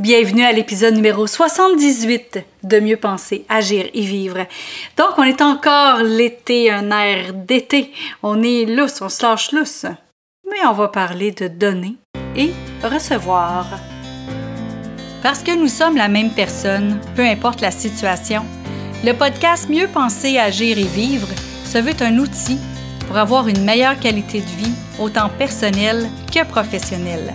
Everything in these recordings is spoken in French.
Bienvenue à l'épisode numéro 78 de Mieux penser, agir et vivre. Donc, on est encore l'été, un air d'été. On est lousse, on se lâche lousse. Mais on va parler de donner et recevoir. Parce que nous sommes la même personne, peu importe la situation, le podcast Mieux penser, agir et vivre se veut un outil pour avoir une meilleure qualité de vie, autant personnelle que professionnelle.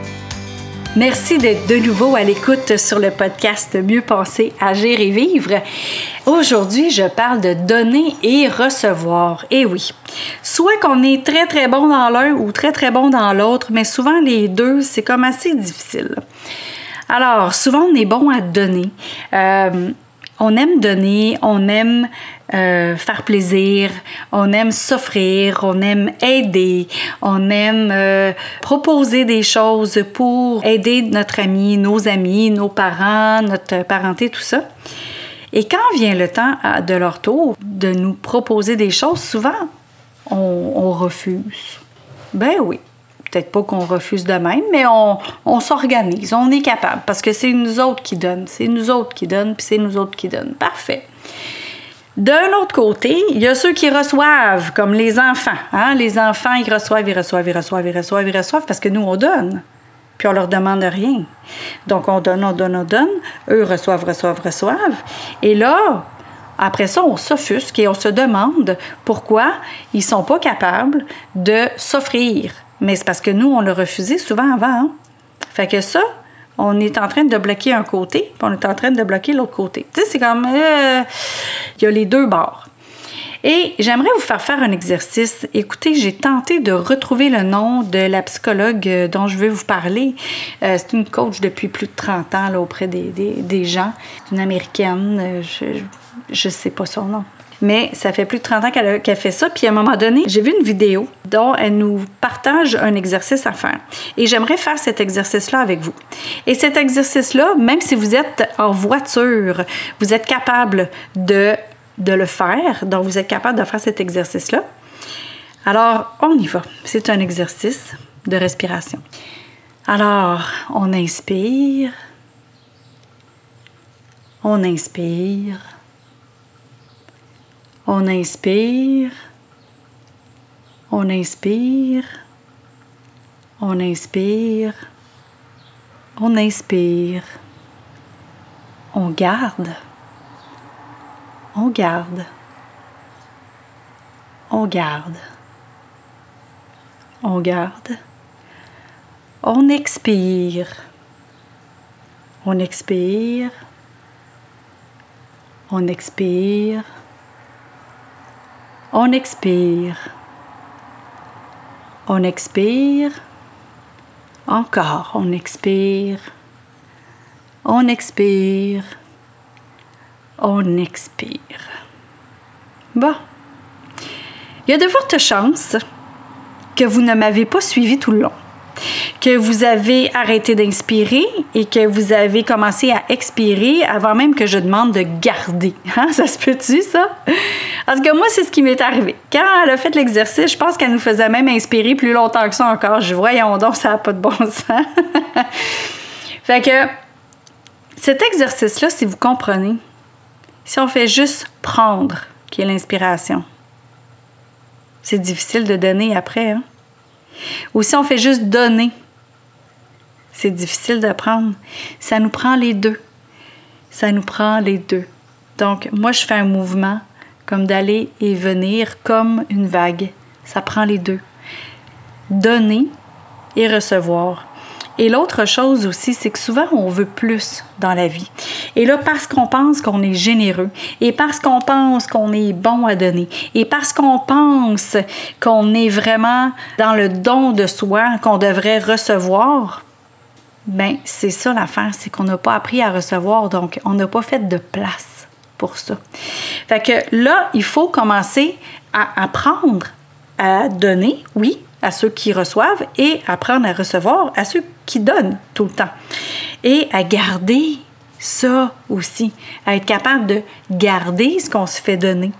Merci d'être de nouveau à l'écoute sur le podcast Mieux penser, agir et vivre. Aujourd'hui, je parle de donner et recevoir. Et oui, soit qu'on est très très bon dans l'un ou très très bon dans l'autre, mais souvent les deux, c'est comme assez difficile. Alors, souvent on est bon à donner. Euh, on aime donner, on aime euh, faire plaisir, on aime s'offrir, on aime aider, on aime euh, proposer des choses pour aider notre ami, nos amis, nos parents, notre parenté, tout ça. Et quand vient le temps de leur tour de nous proposer des choses, souvent, on, refuse. Ben oui, peut-être pas qu'on refuse de même, mais on s'organise, on est capable, parce que c'est nous autres qui donnent, c'est nous autres qui donnent, puis c'est nous autres qui donnent. Parfait. D'un autre côté, il y a ceux qui reçoivent, comme les enfants. Hein? Les enfants, ils reçoivent, ils reçoivent, ils reçoivent, ils reçoivent, ils reçoivent, parce que nous, on donne. Puis on leur demande rien. Donc, on donne, on donne, on donne. Eux reçoivent, reçoivent, reçoivent. Et là, après ça, on s'offusque et on se demande pourquoi ils ne sont pas capables de s'offrir. Mais c'est parce que nous, on l'a refusé souvent avant. Hein? Fait que ça, on est en train de bloquer un côté, puis on est en train de bloquer l'autre côté. Tu sais, c'est comme... Euh, il y a les deux bords. Et j'aimerais vous faire faire un exercice. Écoutez, j'ai tenté de retrouver le nom de la psychologue euh, dont je vais vous parler. Euh, c'est une coach depuis plus de 30 ans auprès des, des, gens. C'est une américaine. Je ne sais pas son nom mais ça fait plus de 30 ans qu'elle fait ça. Puis à un moment donné, j'ai vu une vidéo dont elle nous partage un exercice à faire. Et j'aimerais faire cet exercice-là avec vous. Et cet exercice-là, même si vous êtes en voiture, vous êtes capable de, de le faire. Donc, vous êtes capable de faire cet exercice-là. Alors, on y va. C'est un exercice de respiration. Alors, on inspire. On inspire. On inspire. On inspire. On inspire. On inspire. On garde. On garde. On garde. On garde. On expire. On expire. On expire. On expire. On expire. Encore, on expire. On expire. On expire. Bon. Il y a de fortes chances que vous ne m'avez pas suivi tout le long que vous avez arrêté d'inspirer et que vous avez commencé à expirer avant même que je demande de garder. Hein? Ça se peut-tu, ça? Parce que moi, c'est ce qui m'est arrivé. Quand elle a fait l'exercice, je pense qu'elle nous faisait même inspirer plus longtemps que ça encore. Je voyons donc, ça n'a pas de bon sens. fait que cet exercice-là, si vous comprenez, si on fait juste prendre, qui est l'inspiration, c'est difficile de donner après. Hein? Ou si on fait juste donner, c'est difficile de prendre. Ça nous prend les deux. Ça nous prend les deux. Donc, moi, je fais un mouvement comme d'aller et venir comme une vague. Ça prend les deux. Donner et recevoir. Et l'autre chose aussi, c'est que souvent, on veut plus dans la vie. Et là, parce qu'on pense qu'on est généreux, et parce qu'on pense qu'on est bon à donner, et parce qu'on pense qu'on est vraiment dans le don de soi, qu'on devrait recevoir, ben c'est ça l'affaire, c'est qu'on n'a pas appris à recevoir, donc on n'a pas fait de place ça. Fait que là, il faut commencer à apprendre à donner, oui, à ceux qui reçoivent et apprendre à recevoir à ceux qui donnent tout le temps. Et à garder ça aussi, à être capable de garder ce qu'on se fait donner.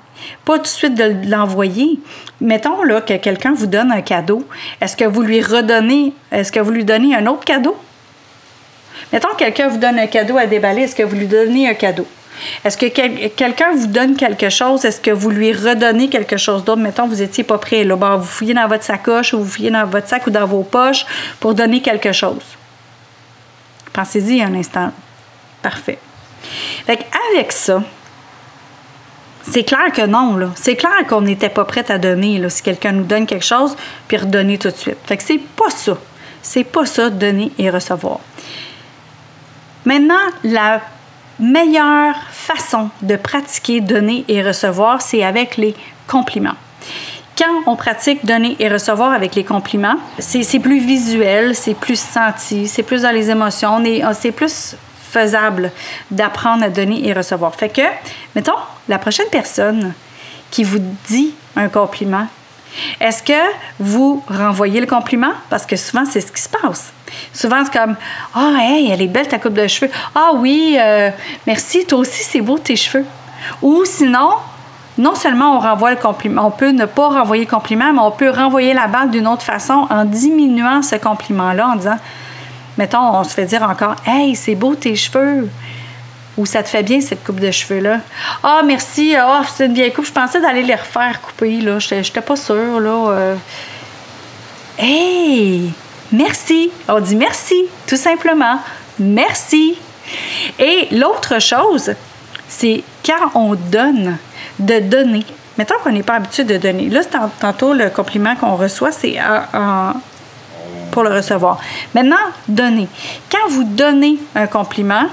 Pas tout de suite de l'envoyer. Mettons là, que quelqu'un vous donne un cadeau. Est-ce que vous lui redonnez, est-ce que vous lui donnez un autre cadeau? Mettons que quelqu'un vous donne un cadeau à déballer, est-ce que vous lui donnez un cadeau? Est-ce que quelqu'un vous donne quelque chose? Est-ce que vous lui redonnez quelque chose d'autre? Mettons, vous n'étiez pas prêt. Là, vous fouillez dans votre sacoche ou vous fouillez dans votre sac ou dans vos poches pour donner quelque chose. Pensez-y un instant. Parfait. avec ça, c'est clair que non. C'est clair qu'on n'était pas prêt à donner, si quelqu'un nous donne quelque chose, puis redonner tout de suite. Fait que c'est pas ça. C'est pas ça, donner et recevoir. Maintenant, la meilleure de pratiquer donner et recevoir, c'est avec les compliments. Quand on pratique donner et recevoir avec les compliments, c'est plus visuel, c'est plus senti, c'est plus dans les émotions, c'est plus faisable d'apprendre à donner et recevoir. Fait que, mettons, la prochaine personne qui vous dit un compliment, est-ce que vous renvoyez le compliment? Parce que souvent, c'est ce qui se passe. Souvent, c'est comme Ah, oh, hey, elle est belle ta coupe de cheveux. Ah oui, euh, merci, toi aussi, c'est beau tes cheveux. Ou sinon, non seulement on renvoie le compliment, on peut ne pas renvoyer le compliment, mais on peut renvoyer la balle d'une autre façon en diminuant ce compliment-là, en disant Mettons, on se fait dire encore Hey, c'est beau tes cheveux. Ou ça te fait bien cette coupe de cheveux-là? Ah, merci. Ah, c'est une vieille coupe. Je pensais d'aller les refaire couper, là. J'étais pas sûre, là. Euh. Hey! Merci. On dit merci, tout simplement. Merci. Et l'autre chose, c'est quand on donne, de donner. Mettons qu'on n'est pas habitué de donner. Là, tantôt, le compliment qu'on reçoit, c'est pour le recevoir. Maintenant, donner. Quand vous donnez un compliment,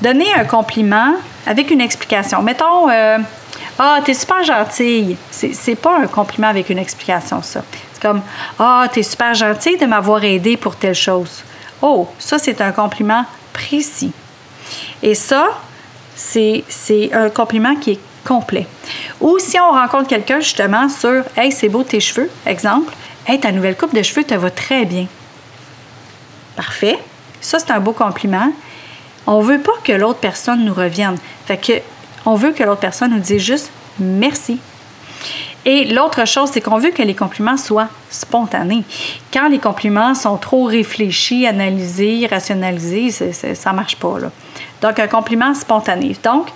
donnez un compliment avec une explication. Mettons, euh, ah, t'es super gentille. C'est pas un compliment avec une explication, ça. C'est comme Ah, t'es super gentil de m'avoir aidé pour telle chose. Oh, ça, c'est un compliment précis. Et ça, c'est un compliment qui est complet. Ou si on rencontre quelqu'un justement sur Hey, c'est beau tes cheveux, exemple. Hey, ta nouvelle coupe de cheveux te va très bien. Parfait. Ça, c'est un beau compliment. On veut pas que l'autre personne nous revienne. On veut que l'autre personne nous dise juste merci. Et l'autre chose, c'est qu'on veut que les compliments soient spontanés. Quand les compliments sont trop réfléchis, analysés, rationalisés, ça ne marche pas. Donc, un compliment spontané. Donc,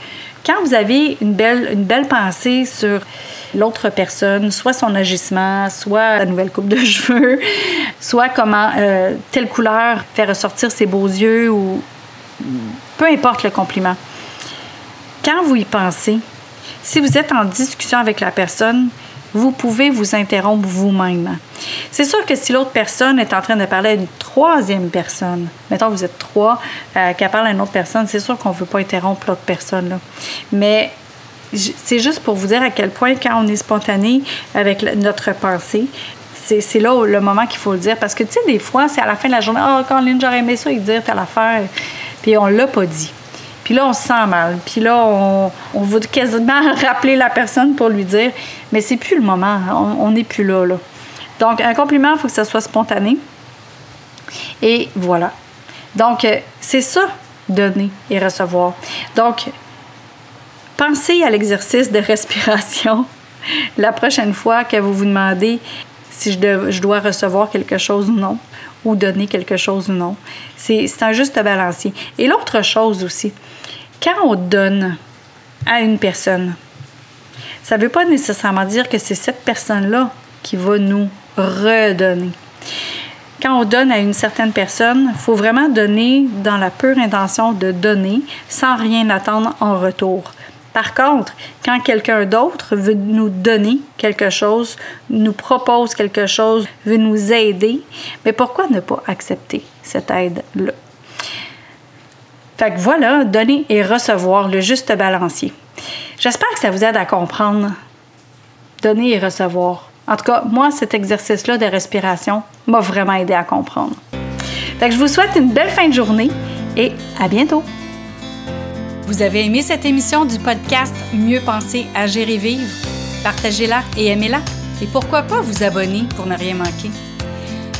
quand vous avez une belle, une belle pensée sur l'autre personne, soit son agissement, soit la nouvelle coupe de cheveux, soit comment euh, telle couleur fait ressortir ses beaux yeux, ou peu importe le compliment. Quand vous y pensez, si vous êtes en discussion avec la personne, vous pouvez vous interrompre vous-même. C'est sûr que si l'autre personne est en train de parler à une troisième personne, mettons vous êtes trois, euh, qui parle à une autre personne, c'est sûr qu'on ne veut pas interrompre l'autre personne. Mais c'est juste pour vous dire à quel point, quand on est spontané avec notre pensée, c'est là le moment qu'il faut le dire. Parce que, tu sais, des fois, c'est à la fin de la journée, oh, quand j'aurais aimé ça, il dire telle affaire. Puis on l'a pas dit. Puis là, on se sent mal. Puis là, on, on veut quasiment rappeler la personne pour lui dire, mais c'est plus le moment. On n'est plus là, là. Donc, un compliment, il faut que ça soit spontané. Et voilà. Donc, euh, c'est ça, donner et recevoir. Donc, pensez à l'exercice de respiration la prochaine fois que vous vous demandez si je, je dois recevoir quelque chose ou non, ou donner quelque chose ou non. C'est un juste balancier. Et l'autre chose aussi, quand on donne à une personne, ça ne veut pas nécessairement dire que c'est cette personne-là qui va nous redonner. Quand on donne à une certaine personne, il faut vraiment donner dans la pure intention de donner sans rien attendre en retour. Par contre, quand quelqu'un d'autre veut nous donner quelque chose, nous propose quelque chose, veut nous aider, mais pourquoi ne pas accepter cette aide-là? Fait que voilà, donner et recevoir le juste balancier. J'espère que ça vous aide à comprendre donner et recevoir. En tout cas, moi, cet exercice-là de respiration m'a vraiment aidé à comprendre. Fait que je vous souhaite une belle fin de journée et à bientôt. Vous avez aimé cette émission du podcast Mieux penser, agir et vivre? Partagez-la et aimez-la. Et pourquoi pas vous abonner pour ne rien manquer?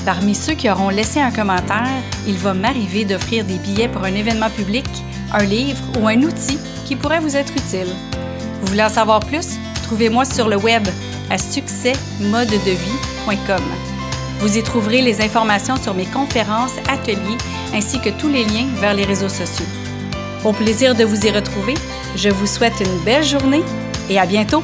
Parmi ceux qui auront laissé un commentaire, il va m'arriver d'offrir des billets pour un événement public, un livre ou un outil qui pourrait vous être utile. Vous voulez en savoir plus? Trouvez-moi sur le web à succèsmodedevie.com. Vous y trouverez les informations sur mes conférences, ateliers ainsi que tous les liens vers les réseaux sociaux. Au plaisir de vous y retrouver, je vous souhaite une belle journée et à bientôt!